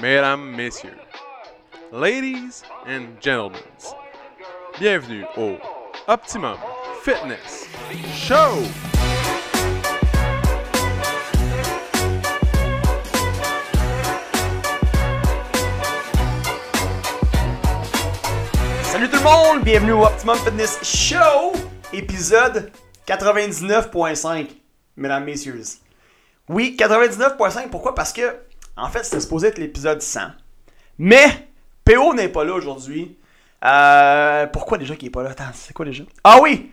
mesdames, messieurs, ladies and gentlemen, bienvenue au Optimum Fitness Show! Salut tout le monde, bienvenue au Optimum Fitness Show, épisode 99.5, mesdames, messieurs. Oui, 99.5, pourquoi? Parce que, en fait, c'était supposé être l'épisode 100. Mais, PO n'est pas là aujourd'hui. Euh, pourquoi déjà qu'il est pas là? Attends, c'est quoi déjà? Ah oui!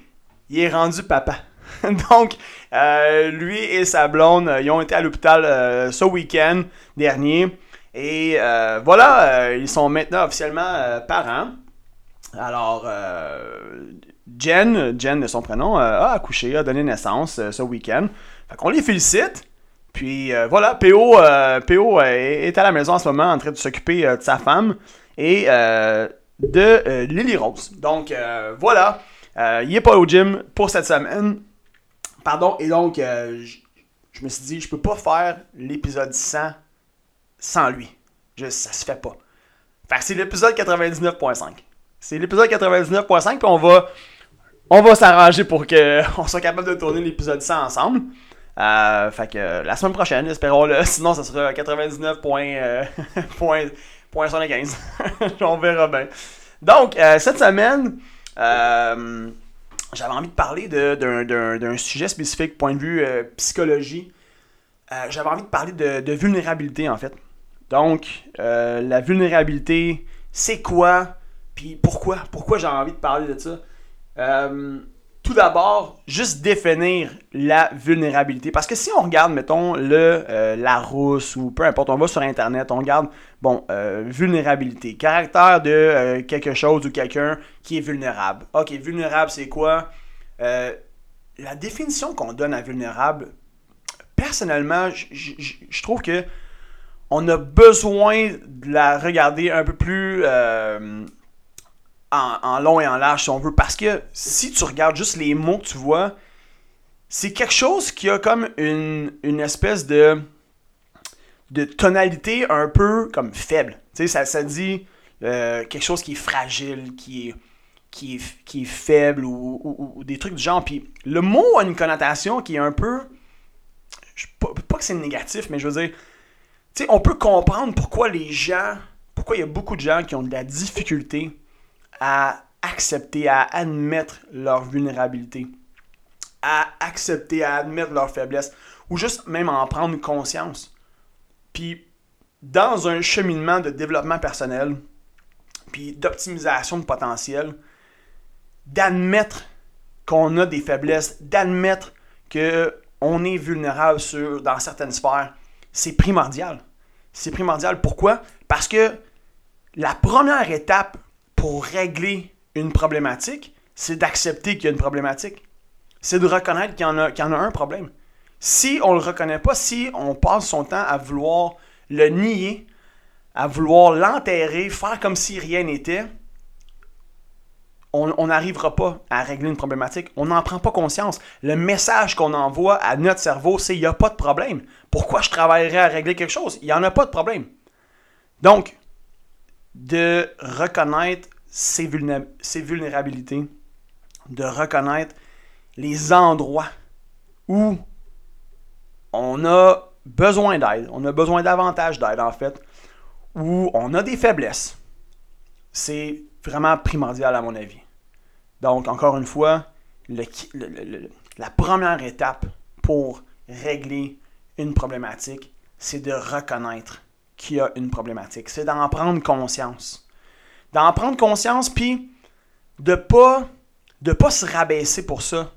Il est rendu papa. Donc, euh, lui et sa blonde, euh, ils ont été à l'hôpital ce week-end dernier. Et voilà, ils sont maintenant officiellement parents. Alors, Jen, Jen de son prénom, a accouché, a donné naissance ce week-end. Fait qu'on les félicite. Puis euh, voilà, PO, euh, PO euh, est à la maison en ce moment en train de s'occuper de sa femme et de Lily Rose. Donc voilà, il est pas au gym pour cette semaine. Pardon, et donc je me suis dit, je peux pas faire l'épisode 100 sans lui. Je, ça se fait pas. Fait c'est l'épisode 99.5. C'est l'épisode 99.5, puis on va, on va s'arranger pour qu'on soit capable de tourner l'épisode 100 ensemble. Euh, fait que euh, la semaine prochaine, espérons-le. Sinon, ça sera 99. point, euh, point- point 75. on verra bien. Donc, cette semaine, j'avais envie de parler d'un- sujet spécifique, point de vue psychologie. J'avais envie de parler de, vulnérabilité, en fait. Donc, la vulnérabilité, c'est quoi? Puis pourquoi? Pourquoi j'ai envie de parler de ça? Tout d'abord, juste définir la vulnérabilité. Parce que si on regarde, mettons, le euh, Larousse ou peu importe, on va sur Internet, on regarde, bon, euh, vulnérabilité, caractère de euh, quelque chose ou quelqu'un qui est vulnérable. Ok, vulnérable, c'est quoi? La définition qu'on donne à vulnérable, personnellement, je trouve que on a besoin de la regarder un peu plus en, long et en large, si on veut. Parce que si tu regardes juste les mots que tu vois, c'est quelque chose qui a comme une, une espèce de, de tonalité un peu comme faible. Tu sais, ça, ça dit euh, quelque chose qui est fragile, qui est, qui est, faible ou, des trucs du genre. Puis le mot a une connotation qui est un peu. Pas, pas que c'est négatif, mais je veux dire. Tu sais, on peut comprendre pourquoi les gens. Pourquoi il y a beaucoup de gens qui ont de la difficulté à accepter, à admettre leur vulnérabilité, à accepter, à admettre leur faiblesse, ou juste même en prendre conscience. Puis, dans un cheminement de développement personnel, puis d'optimisation de potentiel, d'admettre qu'on a des faiblesses, d'admettre que on est vulnérable sur, dans certaines sphères, c'est primordial. C'est primordial. Pourquoi? Parce que la première étape pour régler une problématique, c'est d'accepter qu'il y a une problématique. C'est de reconnaître qu'il y, en a- qu'il y en a un problème. Si on ne le reconnaît pas, si on passe son temps à vouloir le nier, à vouloir l'enterrer, faire comme si rien n'était, on n'arrivera pas à régler une problématique. On n'en prend pas conscience. Le message qu'on envoie à notre cerveau, c'est il n'y a pas de problème. Pourquoi je travaillerais à régler quelque chose? Il n'y en a pas de problème. Donc, de reconnaître ses, vulné- ses vulnérabilités, de reconnaître les endroits où on a besoin d'aide, on a besoin davantage d'aide en fait, où on a des faiblesses. C'est vraiment primordial à mon avis. Donc, encore une fois, la première étape pour régler une problématique, c'est de reconnaître qu'il y a une problématique. C'est d'en prendre conscience. D'en prendre conscience, puis de pas de pas se rabaisser pour ça.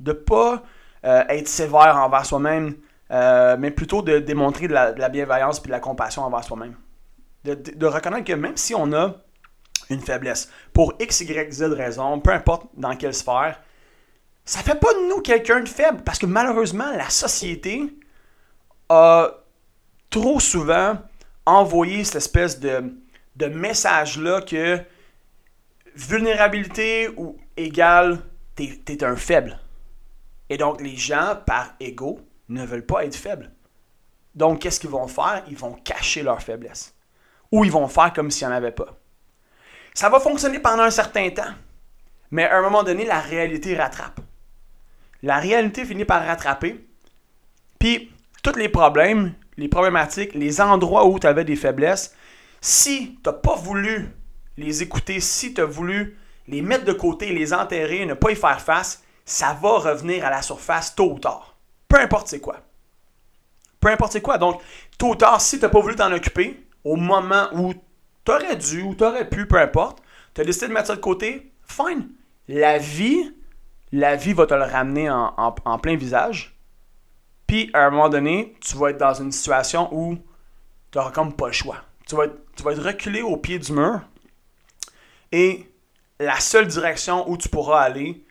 De pas euh, être sévère envers soi-même, euh, mais plutôt de démontrer de la, bienveillance et de la compassion envers soi-même. De, de- de reconnaître que même si on a une faiblesse, pour X, Y, Z raison, peu importe dans quelle sphère, ça fait pas de nous quelqu'un de faible, parce que malheureusement, la société a trop souvent envoyé cette espèce de, message-là que vulnérabilité ou égale t'es, t'es un faible. Et donc, les gens, par ego, ne veulent pas être faibles. Donc, qu'est-ce qu'ils vont faire? Ils vont cacher leur faiblesse. ou ils vont faire comme s'il n'y en avait pas. Ça va fonctionner pendant un certain temps, mais à un moment donné, la réalité rattrape. La réalité finit par rattraper, puis tous les problèmes, les problématiques, les endroits où tu avais des faiblesses, si tu n'as pas voulu les écouter, si tu as voulu les mettre de côté, les enterrer, ne pas y faire face, ça va revenir à la surface tôt ou tard. Peu importe c'est quoi. Peu importe c'est quoi. Donc, tôt ou tard, si tu n'as pas voulu t'en occuper, au moment où tu aurais dû ou tu aurais pu, peu importe, tu as décidé de mettre ça de côté, fine. La vie, la vie va te le ramener en, plein visage. Puis, à un moment donné, tu vas être dans une situation où tu n'auras comme pas le choix. Tu vas, tu vas être reculé au pied du mur. Et la seule direction où tu pourras aller,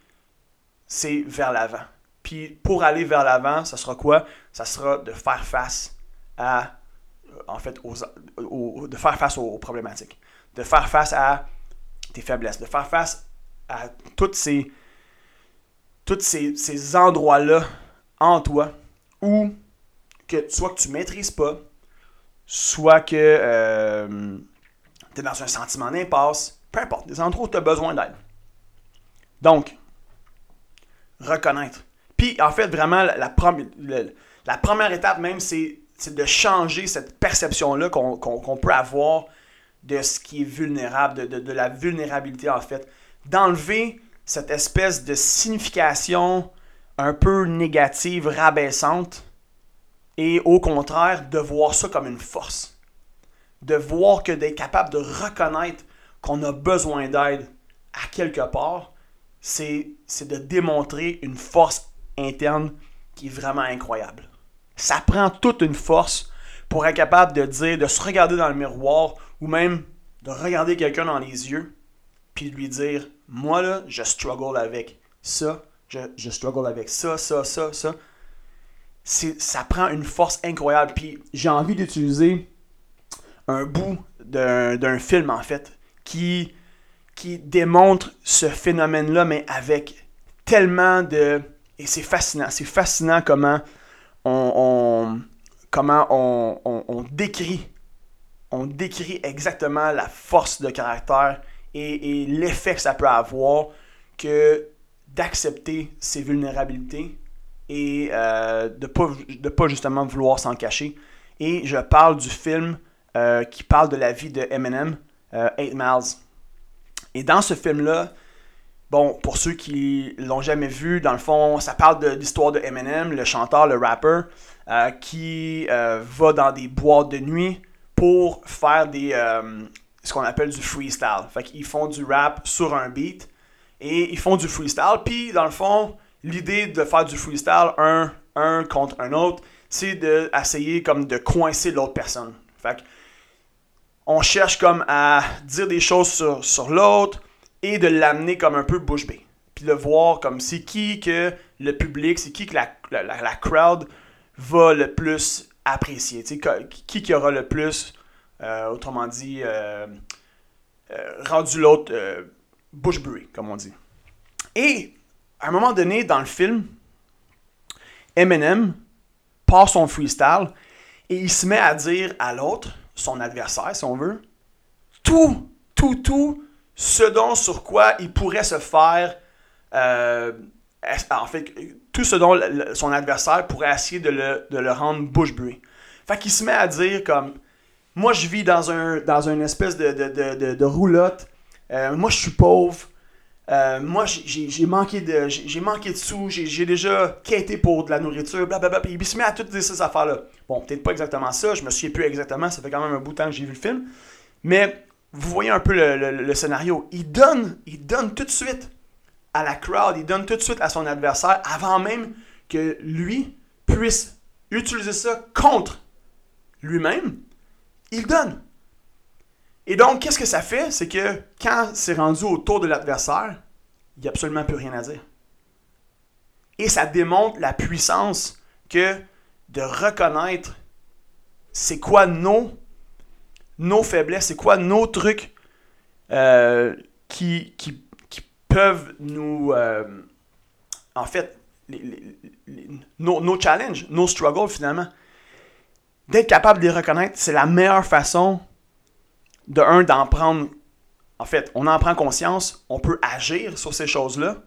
c'est vers l'avant. Puis pour aller vers l'avant, ça sera quoi? Ça sera de faire face à, euh, en fait, aux, de faire face aux, problématiques, de faire face à tes faiblesses, de faire face à toutes ces, tous ces, endroits-là en toi où que soit que tu maîtrises pas, soit que euh, tu es dans un sentiment d'impasse, peu importe, des endroits où tu as besoin d'aide. Donc, reconnaître. Puis, en fait, vraiment, la, première étape même, c'est de changer cette perception-là qu'on peut avoir de ce qui est vulnérable, de la vulnérabilité, en fait. D'enlever cette espèce de signification un peu négative, rabaissante, et au contraire, de voir ça comme une force. De voir que d'être capable de reconnaître qu'on a besoin d'aide à quelque part, c'est de démontrer une force interne qui est vraiment incroyable. Ça prend toute une force pour être capable de dire, de se regarder dans le miroir ou même de regarder quelqu'un dans les yeux puis de lui dire Moi là, je struggle avec ça, je, je struggle avec ça, ça, ça, ça. Ça prend une force incroyable. Puis j'ai envie d'utiliser un bout d'un film en fait qui, qui démontre ce phénomène-là, mais avec tellement de... Et c'est fascinant, c'est fascinant comment on, comment on, on, décrit on décrit exactement la force de caractère et, et l'effet que ça peut avoir que d'accepter ses vulnérabilités et euh, de ne pas, de pas justement vouloir s'en cacher. Et je parle du film euh, qui parle de la vie de Eminem, euh, Eight Miles. Et dans ce film-là, bon, pour ceux qui l'ont jamais vu, dans le fond, ça parle de l'histoire de Eminem, le chanteur, le rapper, euh, qui euh, va dans des boîtes de nuit pour faire des ce qu'on appelle du freestyle. Fait qu'ils font du rap sur un beat et ils font du freestyle. Puis, dans le fond, l'idée de faire du freestyle un, contre un autre, c'est d'essayer comme de coincer l'autre personne. Fait on cherche comme à dire des choses sur, l'autre et de l'amener comme un peu bouche bée. Puis de voir comme c'est qui que le public, c'est qui que la, la, crowd va le plus apprécier. Qui, qui aura le plus, euh, autrement dit, euh, euh, rendu l'autre bée, comme on dit. Et à un moment donné, dans le film, Eminem part son freestyle et il se met à dire à l'autre son adversaire, si on veut, tout, tout, tout ce dont sur quoi il pourrait se faire, euh, en fait, tout ce dont son adversaire pourrait essayer de le, rendre bouche. Fait qu'il se met à dire comme, moi je vis dans un dans une espèce de, de, roulotte, euh, moi je suis pauvre, euh, moi, j'ai manqué de j'ai manqué de sous, j'ai déjà quitté pour de la nourriture, blablabla. Puis il se met à toutes ces affaires-là. Bon, peut-être pas exactement ça, je me souviens plus exactement, ça fait quand même un bout de temps que j'ai vu le film. Mais vous voyez un peu le, scénario. Il donne, il donne tout de suite à la crowd, il donne tout de suite à son adversaire avant même que lui puisse utiliser ça contre lui-même. Il donne. Et donc, qu'est-ce que ça fait? C'est que quand c'est rendu autour de l'adversaire, il n'y a absolument plus rien à dire. Et ça démontre la puissance que de reconnaître c'est quoi nos, nos faiblesses, c'est quoi nos trucs euh, qui, qui, peuvent nous... Euh, en fait, nos, nos challenges, nos struggles finalement. D'être capable de les reconnaître, c'est la meilleure façon de un, d'en prendre. En fait, on en prend conscience, on peut agir sur ces choses-là.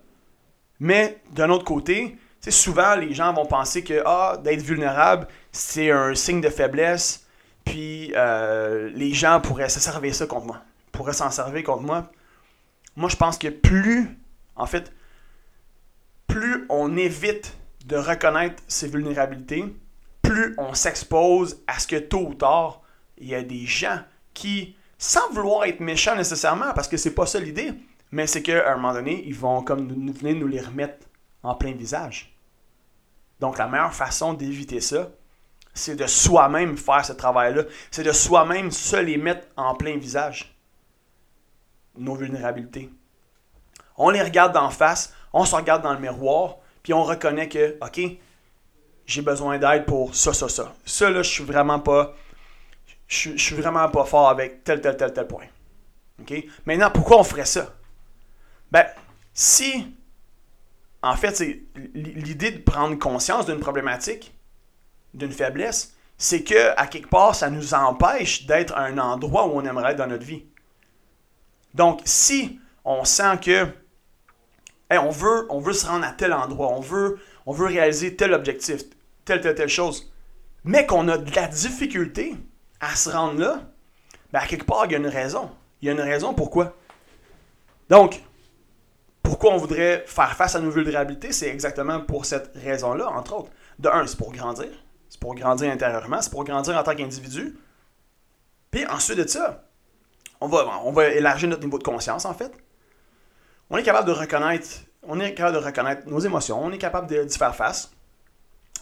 Mais d'un autre côté, souvent les gens vont penser que ah, d'être vulnérable, c'est un signe de faiblesse, puis euh, les gens pourraient se servir ça contre moi, pourraient s'en servir contre moi. Moi, je pense que plus, en fait, plus on évite de reconnaître ses vulnérabilités, plus on s'expose à ce que tôt ou tard, il y a des gens qui, sans vouloir être méchants nécessairement, parce que c'est pas ça l'idée, mais c'est qu'à un moment donné, ils vont comme nous, venir nous les remettre en plein visage. Donc la meilleure façon d'éviter ça, c'est de soi-même faire ce travail-là. C'est de soi-même se les mettre en plein visage. Nos vulnérabilités. On les regarde d'en face, on se regarde dans le miroir, puis on reconnaît que, OK, j'ai besoin d'aide pour ça, ça, ça. Ça, là, je suis vraiment pas. Je, suis vraiment pas fort avec tel, tel, tel, tel point. Maintenant, pourquoi on ferait ça? Ben, si. En fait, l'idée de prendre conscience d'une problématique, d'une faiblesse, c'est que, à quelque part, ça nous empêche d'être à un endroit où on aimerait être dans notre vie. Donc, si on sent que on, veut, on veut se rendre à tel endroit, on veut, on veut réaliser tel objectif, telle, telle, telle chose, mais qu'on a de la difficulté à se rendre là, ben à quelque part, il y a une raison. Il y a une raison pourquoi. Donc, pourquoi on voudrait faire face à nos vulnérabilités, c'est exactement pour cette raison-là, entre autres. De un, c'est pour grandir. C'est pour grandir intérieurement, c'est pour grandir en tant qu'individu. Puis ensuite de ça, on va, on va élargir notre niveau de conscience, en fait on est capable de reconnaître, on est capable de reconnaître nos émotions, on est capable d'y faire face.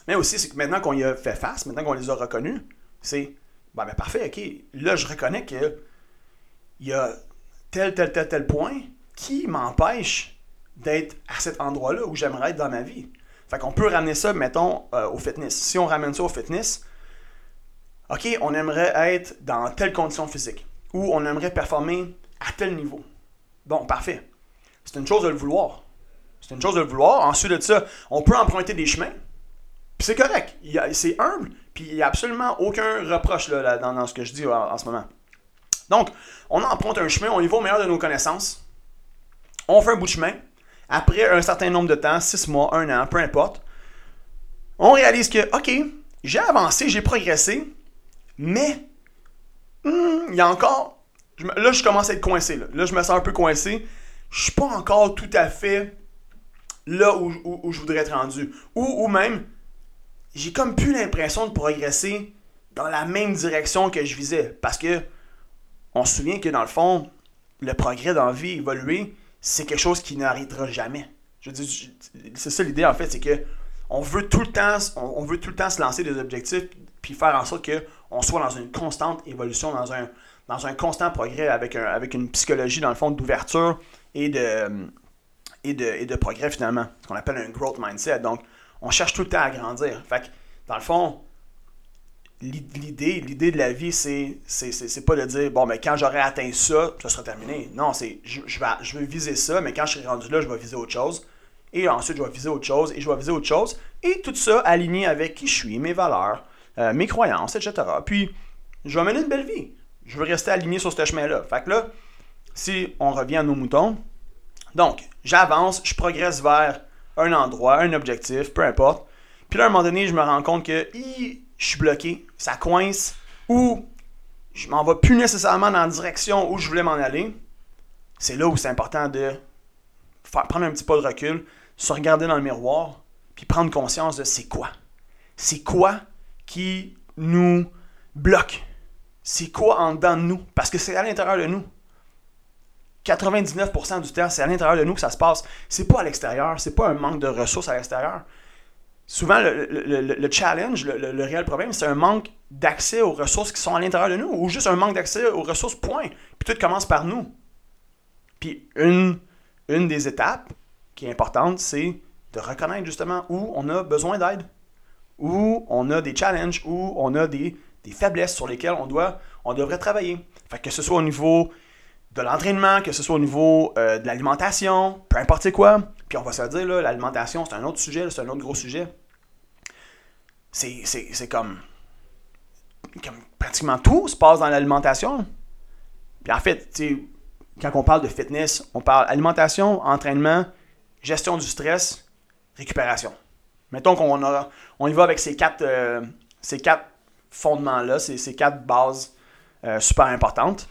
Mais aussi, c'est que maintenant qu'on y a fait face, maintenant qu'on les a reconnus, c'est ben, ben, parfait, ok, là je reconnais que il y a tel, tel, tel, tel point qui m'empêche d'être à cet endroit-là où j'aimerais être dans ma vie. Fait qu'on peut ramener ça, mettons, euh, au fitness. Si on ramène ça au fitness, OK, on aimerait être dans telle condition physique ou on aimerait performer à tel niveau. Bon, parfait. C'est une chose de le vouloir. C'est une chose de le vouloir. Ensuite de ça, on peut emprunter des chemins. Puis c'est correct. C'est humble. Puis il n'y a absolument aucun reproche là, dans, ce que je dis en, ce moment. Donc, on emprunte un chemin, on y va au meilleur de nos connaissances. On fait un bout de chemin. Après un certain nombre de temps, 6 mois, 1 an, peu importe, on réalise que, OK, j'ai avancé, j'ai progressé, mais hmm, il y a encore. là, je commence à être coincé. Là. là, je me sens un peu coincé je suis pas encore tout à fait là où, je voudrais être rendu. Ou, même, j'ai comme plus l'impression de progresser dans la même direction que je visais. Parce que on se souvient que dans le fond, le progrès dans la vie, évoluer, c'est quelque chose qui n'arrêtera jamais. Je c'est ça l'idée en fait, c'est que on veut tout le temps, on, veut tout le temps se lancer des objectifs puis faire en sorte que on soit dans une constante évolution, dans un, dans un constant progrès avec, un, avec une psychologie dans le fond d'ouverture et de, et de, et de progrès finalement, ce qu'on appelle un growth mindset. Donc, on cherche tout le temps à grandir. Fait dans le fond, l'idée, l'idée de la vie, c'est, c'est, pas de dire, bon, mais quand j'aurai atteint ça, ça sera terminé. Non, c'est, je, vais, je vais viser ça, mais quand je serai rendu là, je vais viser autre chose. Et ensuite, je vais viser autre chose, et je vais viser autre chose. Et tout ça aligné avec qui je suis, mes valeurs, euh, mes croyances, etc. Puis, je vais mener une belle vie. Je veux rester aligné sur ce chemin-là. Fait que là, si on revient à nos moutons, donc, j'avance, je progresse vers un endroit, un objectif, peu importe. Puis là, à un moment donné, je me rends compte que je suis bloqué, ça coince, ou je m'en vais plus nécessairement dans la direction où je voulais m'en aller. C'est là où c'est important de faire, prendre un petit pas de recul, se regarder dans le miroir, puis prendre conscience de c'est quoi. C'est quoi qui nous bloque? C'est quoi en dedans de nous? Parce que c'est à l'intérieur de nous. 99% du temps, c'est à l'intérieur de nous que ça se passe. C'est pas à l'extérieur, c'est pas un manque de ressources à l'extérieur. Souvent, le, challenge, le, réel problème, c'est un manque d'accès aux ressources qui sont à l'intérieur de nous, ou juste un manque d'accès aux ressources, point. Puis tout commence par nous. Puis une, une des étapes qui est importante, c'est de reconnaître justement où on a besoin d'aide, où on a des challenges, où on a des, des faiblesses sur lesquelles on, doit, on devrait travailler. Fait que ce soit au niveau de l'entraînement, que ce soit au niveau euh, de l'alimentation, peu importe quoi. Puis on va se dire, l'alimentation, c'est un autre sujet, c'est un autre gros sujet. C'est comme, comme. Pratiquement tout se passe dans l'alimentation. Puis en fait, quand on parle de fitness, on parle alimentation, entraînement, gestion du stress, récupération. Mettons qu'on on y va avec ces quatre, euh, quatre fondements-là, ces, ces quatre bases euh, super importantes.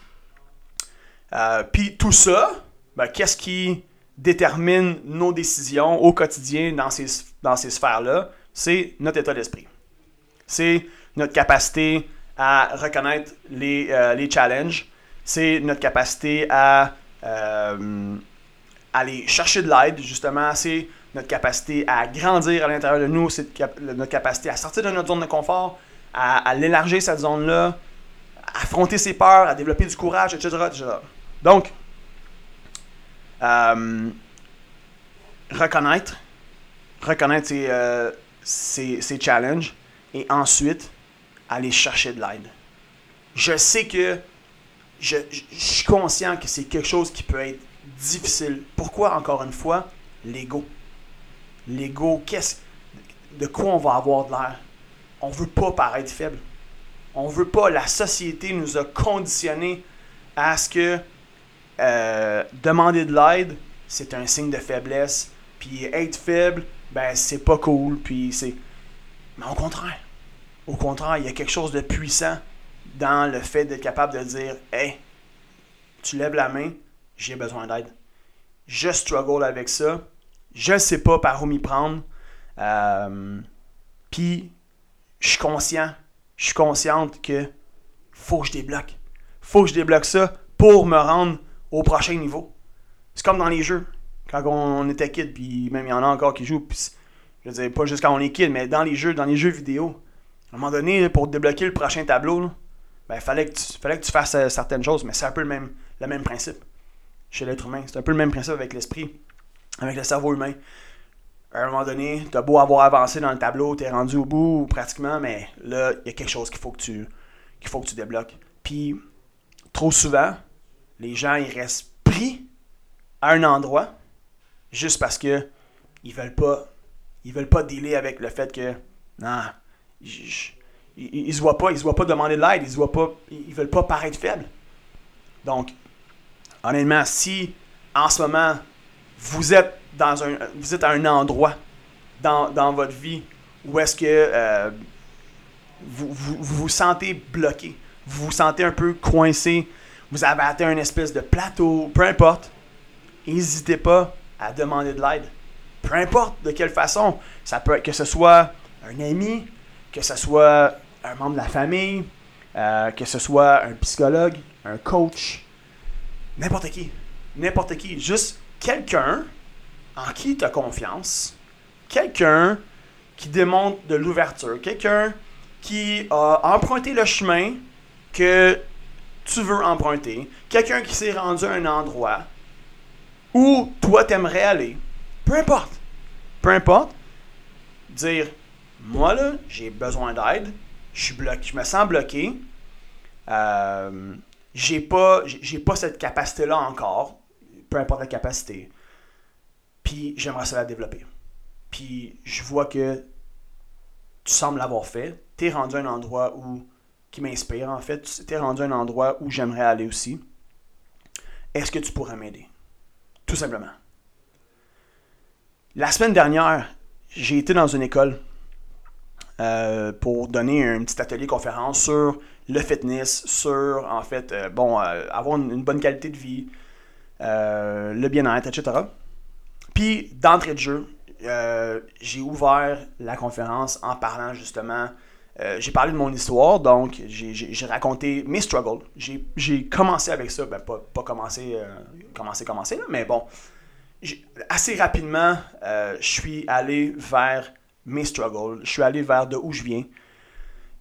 Euh, Puis tout ça, ben, qu'est-ce qui détermine nos décisions au quotidien dans ces, dans ces sphères-là? C'est notre état d'esprit. C'est notre capacité à reconnaître les, euh, les challenges. C'est notre capacité à euh, aller chercher de l'aide, justement. C'est notre capacité à grandir à l'intérieur de nous. C'est notre capacité à sortir de notre zone de confort, à, l'élargir cette zone-là, affronter ses peurs, à développer du courage, etc. etc. Donc, euh, reconnaître, reconnaître ses, euh, challenges et ensuite aller chercher de l'aide. Je sais que je suis conscient que c'est quelque chose qui peut être difficile. Pourquoi, encore une fois, l'ego? L'ego, qu'est-ce, de quoi on va avoir de l'air? On veut pas paraître faible. On veut pas, la société nous a conditionnés à ce que euh, demander de l'aide, c'est un signe de faiblesse. Puis être faible, ben c'est pas cool. Puis c'est. Mais au contraire. Au contraire, il y a quelque chose de puissant dans le fait d'être capable de dire Hey, tu lèves la main, j'ai besoin d'aide. Je struggle avec ça. Je sais pas par où m'y prendre. Euh, Puis, je suis conscient. Je suis consciente que faut que je débloque. Faut que je débloque ça pour me rendre au prochain niveau. C'est comme dans les jeux. Quand on était kid, puis même il y en a encore qui jouent, je veux dire, pas juste quand on est kid, mais dans les jeux, dans les jeux vidéo, à un moment donné, pour débloquer le prochain tableau, là, ben, il fallait que tu, fallait que tu fasses euh, certaines choses, mais c'est un peu le même, le même principe chez l'être humain. C'est un peu le même principe avec l'esprit, avec le cerveau humain. À un moment donné, t'as beau avoir avancé dans le tableau, t'es rendu au bout pratiquement, mais là, il y a quelque chose qu'il faut que tu qu'il faut que tu débloques. Puis, trop souvent, les gens, ils restent pris à un endroit juste parce que ils veulent pas ils veulent pas dealer avec le fait que non, ils, ils se voient pas, ils se voient pas demander de l'aide, ils se voient pas ils veulent pas paraître faibles. Donc honnêtement, si en ce moment vous êtes dans un vous êtes à un endroit dans, dans votre vie où est-ce que euh, vous, vous, vous vous sentez bloqué, vous vous sentez un peu coincé, vous avez atteint une espèce de plateau, peu importe, n'hésitez pas à demander de l'aide. Peu importe de quelle façon. Ça peut être que ce soit un ami, que ce soit un membre de la famille, euh, que ce soit un psychologue, un coach, n'importe qui. N'importe qui. Juste quelqu'un en qui tu as confiance, quelqu'un qui démontre de l'ouverture, quelqu'un qui a emprunté le chemin que tu veux emprunter, quelqu'un qui s'est rendu à un endroit où toi t'aimerais aller, peu importe, peu importe, dire moi là j'ai besoin d'aide, je suis bloqué, je me sens bloqué, euh, j'ai pas j'ai pas cette capacité là encore, peu importe la capacité, puis j'aimerais ça développer, puis je vois que tu sembles l'avoir fait, t'es rendu à un endroit où qui m'inspire en fait, tu t'es rendu à un endroit où j'aimerais aller aussi. Est-ce que tu pourrais m'aider? Tout simplement. La semaine dernière, j'ai été dans une école euh, pour donner un petit atelier conférence sur le fitness, sur en fait, euh, bon, euh, avoir une, bonne qualité de vie, le bien-être, etc. Puis, d'entrée de jeu, j'ai ouvert la conférence en parlant justement. Euh, j'ai parlé de mon histoire, donc j'ai- raconté mes struggles. J'ai commencé avec ça, ben pas, commencé, euh, commencé, commencé, là, mais bon, assez rapidement, euh, je suis allé vers mes struggles, je suis allé vers de où je viens.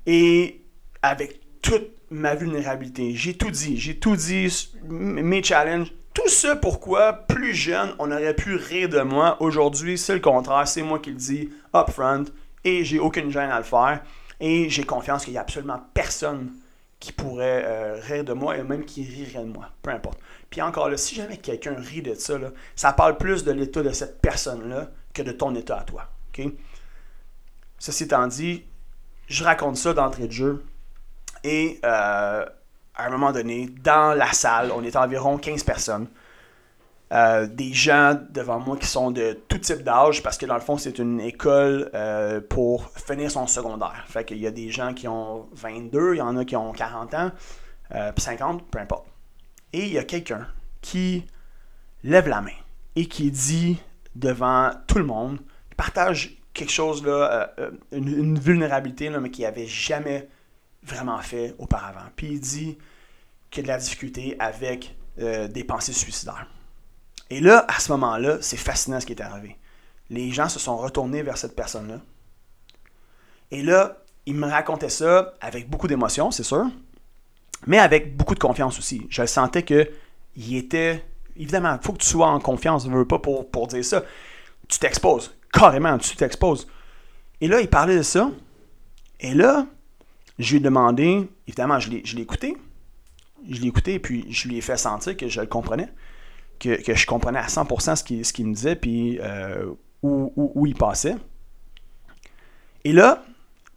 Et avec toute ma vulnérabilité, j'ai tout dit, j'ai tout dit, mes challenges, tout ça pourquoi, plus jeune, on aurait pu rire de moi. Aujourd'hui, c'est le contraire, c'est moi qui le dis upfront et j'ai aucune gêne à le faire. Et j'ai confiance qu'il n'y a absolument personne qui pourrait euh, rire de moi et même qui rirait de moi, peu importe. Puis encore là, si jamais quelqu'un rit de ça, ça parle plus de l'état de cette personne-là que de ton état à toi. Ceci étant dit, je raconte ça d'entrée de jeu. Et euh, à un moment donné, dans la salle, on est environ 15 personnes. Euh, des gens devant moi qui sont de tout type d'âge, parce que dans le fond, c'est une école euh, pour finir son secondaire. Fait qu'il y a des gens qui ont 22, il y en a qui ont 40 ans, euh, 50, peu importe. Et il y a quelqu'un qui lève la main et qui dit devant tout le monde, il partage quelque chose, là, euh, une, une, vulnérabilité, là, mais qu'il n'avait jamais vraiment fait auparavant. Puis il dit qu'il a de la difficulté avec des pensées suicidaires. Et là, à ce moment-là, c'est fascinant ce qui est arrivé. Les gens se sont retournés vers cette personne-là. Et là, il me racontait ça avec beaucoup d'émotion, c'est sûr, mais avec beaucoup de confiance aussi. Je sentais que il était. Évidemment, il faut que tu sois en confiance, je ne veux pas pour, pour dire ça. Tu t'exposes, carrément, tu t'exposes. Et là, il parlait de ça. Et là, je lui ai demandé, évidemment, je l'ai écouté. Je l'ai écouté puis je lui ai fait sentir que je le comprenais que, je comprenais à 100% ce qu'il ce me disait, puis euh, où, il passait. Et là,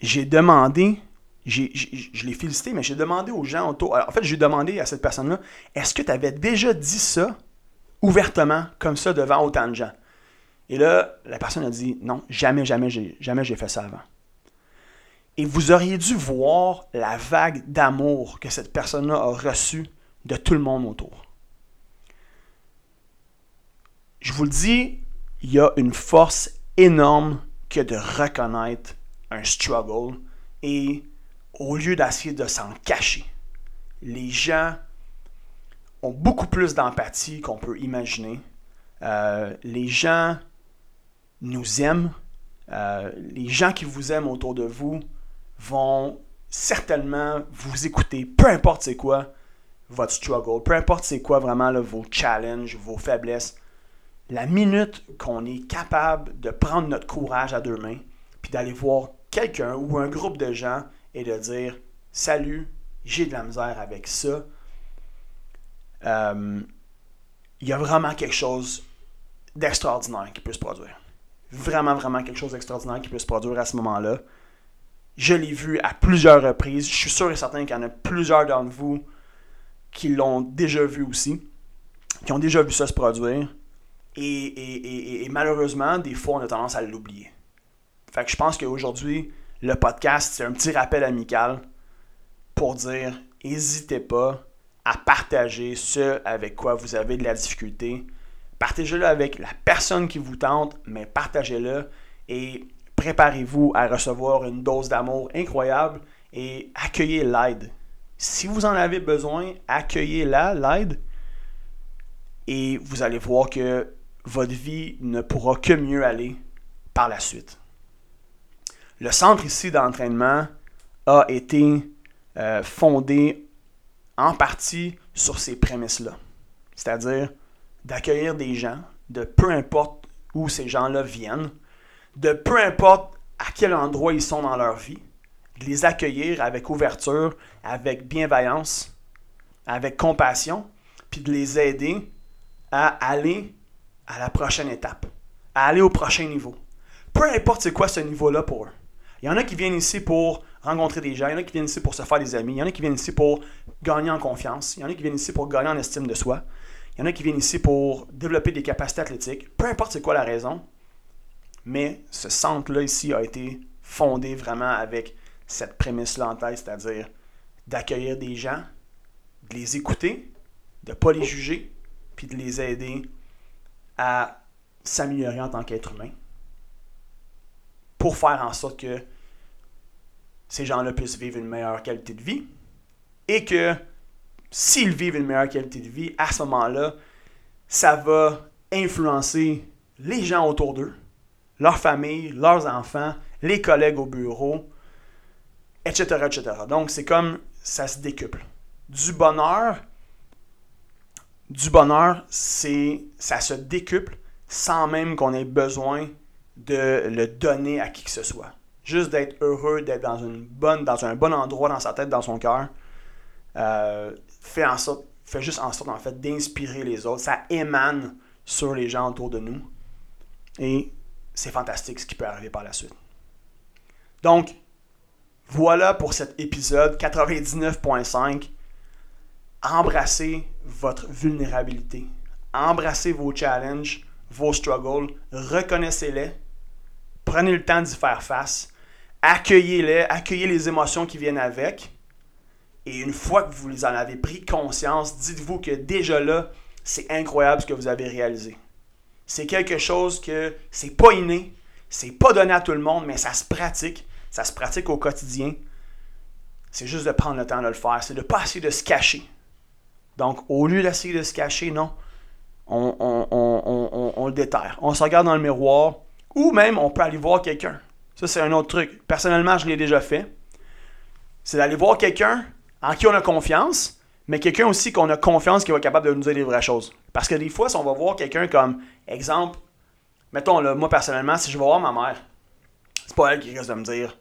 j'ai demandé, je l'ai félicité, mais j'ai demandé aux gens autour. en fait, j'ai demandé à cette personne-là est-ce que tu avais déjà dit ça ouvertement, comme ça, devant autant de gens? Et là, la personne a dit non, jamais, jamais, jamais j'ai fait ça avant. Et vous auriez dû voir la vague d'amour que cette personne-là a reçue de tout le monde autour je vous le dis, il y a une force énorme que de reconnaître un struggle et au lieu d'essayer de s'en cacher, les gens ont beaucoup plus d'empathie qu'on peut imaginer. Euh, les gens nous aiment. Euh, les gens qui vous aiment autour de vous vont certainement vous écouter, peu importe c'est quoi votre struggle, peu importe c'est quoi vraiment vos challenges, vos faiblesses la minute qu'on est capable de prendre notre courage à deux mains, puis d'aller voir quelqu'un ou un groupe de gens et de dire Salut, j'ai de la misère avec ça. Euh, il y a vraiment quelque chose d'extraordinaire qui peut se produire. Vraiment, vraiment quelque chose d'extraordinaire qui peut se produire à ce moment-là. Je l'ai vu à plusieurs reprises. Je suis sûr et certain qu'il y en a plusieurs d'entre vous qui l'ont déjà vu aussi, qui ont déjà vu ça se produire. Et, malheureusement, des fois, on a tendance à l'oublier. Fait que je pense qu'aujourd'hui, le podcast, c'est un petit rappel amical pour dire n'hésitez pas à partager ce avec quoi vous avez de la difficulté. Partagez-le avec la personne qui vous tente, mais partagez-le et préparez-vous à recevoir une dose d'amour incroyable et accueillez l'aide. Si vous en avez besoin, accueillez-la, l'aide, et vous allez voir que votre vie ne pourra que mieux aller par la suite. Le centre ici d'entraînement a été euh, fondé en partie sur ces prémices-là. C'est-à-dire d'accueillir des gens, de peu importe où ces gens-là viennent, de peu importe à quel endroit ils sont dans leur vie, de les accueillir avec ouverture, avec bienveillance, avec compassion, puis de les aider à aller à la prochaine étape, à aller au prochain niveau. Peu importe c'est quoi ce niveau-là pour eux. Il y en a qui viennent ici pour rencontrer des gens, il y en a qui viennent ici pour se faire des amis, il y en a qui viennent ici pour gagner en confiance, il y en a qui viennent ici pour gagner en estime de soi, il y en a qui viennent ici pour développer des capacités athlétiques, peu importe c'est quoi la raison, mais ce centre-là ici a été fondé vraiment avec cette prémisse-là en tête, c'est-à-dire d'accueillir des gens, de les écouter, de ne pas les juger, puis de les aider à s'améliorer en tant qu'être humain pour faire en sorte que ces gens-là puissent vivre une meilleure qualité de vie et que s'ils vivent une meilleure qualité de vie, à ce moment-là, ça va influencer les gens autour d'eux, leur famille, leurs enfants, les collègues au bureau, etc. etc. Donc, c'est comme ça se décuple. Du bonheur du bonheur, c'est ça se décuple sans même qu'on ait besoin de le donner à qui que ce soit. Juste d'être heureux, d'être dans un bon endroit dans sa tête, dans son cœur, euh, fait en sorte, fait juste en sorte d'inspirer les autres. Ça émane sur les gens autour de nous. Et c'est fantastique ce qui peut arriver par la suite. Donc, voilà pour cet épisode 99.5 embrassez votre vulnérabilité. Embrassez vos challenges, vos struggles, reconnaissez-les, prenez le temps d'y faire face, accueillez-les, accueillez les émotions qui viennent avec. Et une fois que vous en avez pris conscience, dites-vous que déjà là, c'est incroyable ce que vous avez réalisé. C'est quelque chose que c'est pas inné, c'est pas donné à tout le monde, mais ça se pratique. Ça se pratique au quotidien. C'est juste de prendre le temps de le faire. C'est de pas essayer de se cacher. Donc, au lieu d'essayer de se cacher, non. On, le déterre. On se regarde dans le miroir. Ou même, on peut aller voir quelqu'un. Ça, c'est un autre truc. Personnellement, je l'ai déjà fait. C'est d'aller voir quelqu'un en qui on a confiance, mais quelqu'un aussi qu'on a confiance qui va être capable de nous dire les vraies choses. Parce que des fois, si on va voir quelqu'un comme, exemple, mettons, là, moi personnellement, si je vais voir ma mère, c'est pas elle qui risque de me dire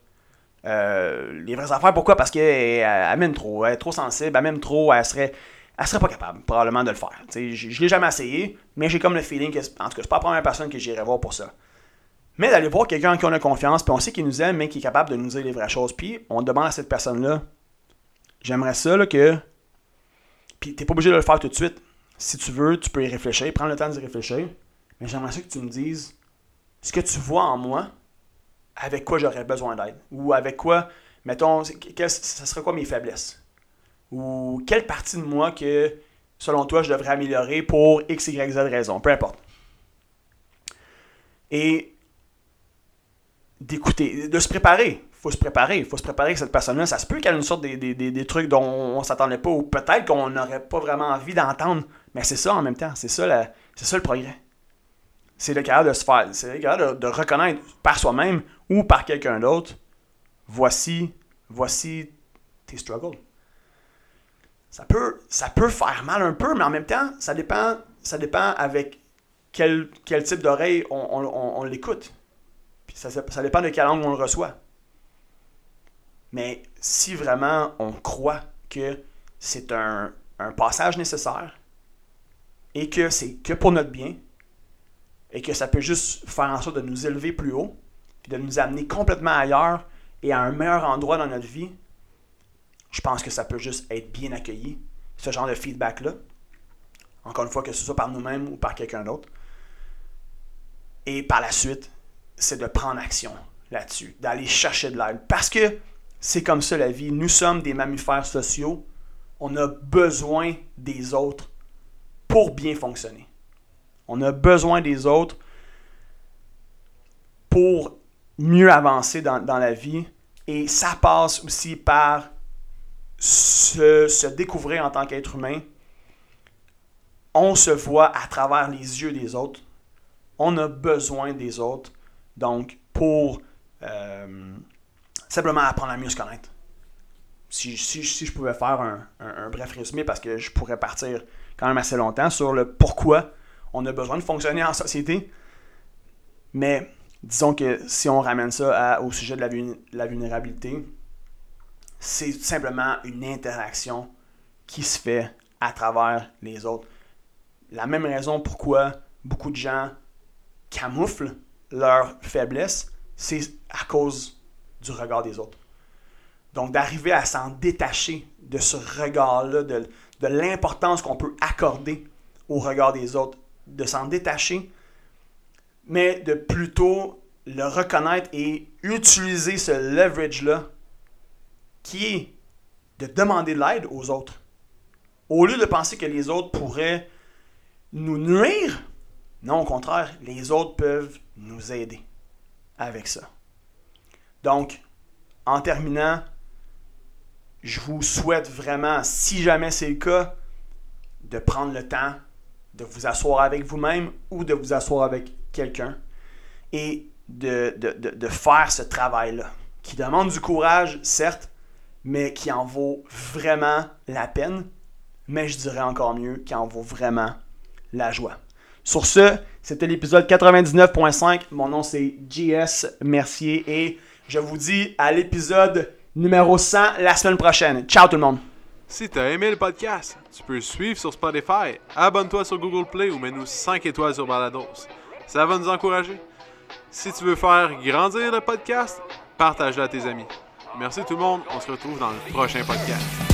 euh, les vraies affaires. Pourquoi? Parce qu'elle m'aime trop, elle est trop sensible, elle m'aime trop, elle serait, elle serait pas capable probablement de le faire. je, je l'ai jamais essayé, mais j'ai comme le feeling que, en tout cas, c'est pas la première personne que j'irai voir pour ça. Mais d'aller voir quelqu'un en qui on a confiance, puis on sait qu'il nous aime, mais qui est capable de nous dire les vraies choses, puis on demande à cette personne-là, j'aimerais ça là, que. Puis t'es pas obligé de le faire tout de suite. Si tu veux, tu peux y réfléchir, prendre le temps d'y réfléchir. Mais j'aimerais ça que tu me dises ce que tu vois en moi, avec quoi j'aurais besoin d'aide. Ou avec quoi, mettons, ça serait quoi mes faiblesses? Ou quelle partie de moi que, selon toi, je devrais améliorer pour X, Y, Z raison. Peu importe. Et d'écouter, de se préparer. Faut se préparer. Faut se préparer avec cette personne-là. Ça se peut qu'elle ait une sorte des, des, trucs dont on s'attendait pas ou peut-être qu'on n'aurait pas vraiment envie d'entendre. Mais c'est ça en même temps. C'est ça, ça le progrès c'est le cas de se faire, c'est le cas de, reconnaître par soi-même ou par quelqu'un d'autre, voici, voici tes struggles. Ça peut, ça peut faire mal un peu, mais en même temps, ça dépend, ça dépend avec quel, quel type d'oreille on, l'écoute. Puis ça, ça dépend de quelle langue on le reçoit. Mais si vraiment on croit que c'est un, un passage nécessaire et que c'est que pour notre bien, et que ça peut juste faire en sorte de nous élever plus haut, puis de nous amener complètement ailleurs et à un meilleur endroit dans notre vie, je pense que ça peut juste être bien accueilli, ce genre de feedback-là. Encore une fois, que ce soit par nous-mêmes ou par quelqu'un d'autre. Et par la suite, c'est de prendre action là-dessus, d'aller chercher de l'aide. Parce que c'est comme ça la vie. Nous sommes des mammifères sociaux. On a besoin des autres pour bien fonctionner. On a besoin des autres pour mieux avancer dans, la vie. Et ça passe aussi par se, découvrir en tant qu'être humain. On se voit à travers les yeux des autres. On a besoin des autres. Donc, pour euh, simplement apprendre à mieux se connaître. Si, je pouvais faire un, bref résumé, parce que je pourrais partir quand même assez longtemps sur le pourquoi on a besoin de fonctionner en société. Mais disons que si on ramène ça au sujet de la, vulnérabilité, c'est simplement une interaction qui se fait à travers les autres. La même raison pourquoi beaucoup de gens camouflent leur faiblesse, c'est à cause du regard des autres. Donc d'arriver à s'en détacher de ce regard-là, de, de l'importance qu'on peut accorder au regard des autres, de s'en détacher, mais de plutôt le reconnaître et utiliser ce leverage-là qui est de demander de l'aide aux autres. Au lieu de penser que les autres pourraient nous nuire, non, au contraire, les autres peuvent nous aider avec ça. Donc, en terminant, je vous souhaite vraiment, si jamais c'est le cas, de prendre le temps de vous asseoir avec vous-même ou de vous asseoir avec quelqu'un et de, de, faire ce travail-là, qui demande du courage, certes, mais qui en vaut vraiment la peine, mais je dirais encore mieux, qui en vaut vraiment la joie. Sur ce, c'était l'épisode 99.5. Mon nom c'est JS Mercier et je vous dis à l'épisode numéro 100 la semaine prochaine. Ciao tout le monde! Si t'as aimé le podcast, tu peux suivre sur Spotify, abonne-toi sur Google Play ou mets-nous 5 étoiles sur Balados. Ça va nous encourager. Si tu veux faire grandir le podcast, partage-le à tes amis. Merci tout le monde, on se retrouve dans le prochain podcast.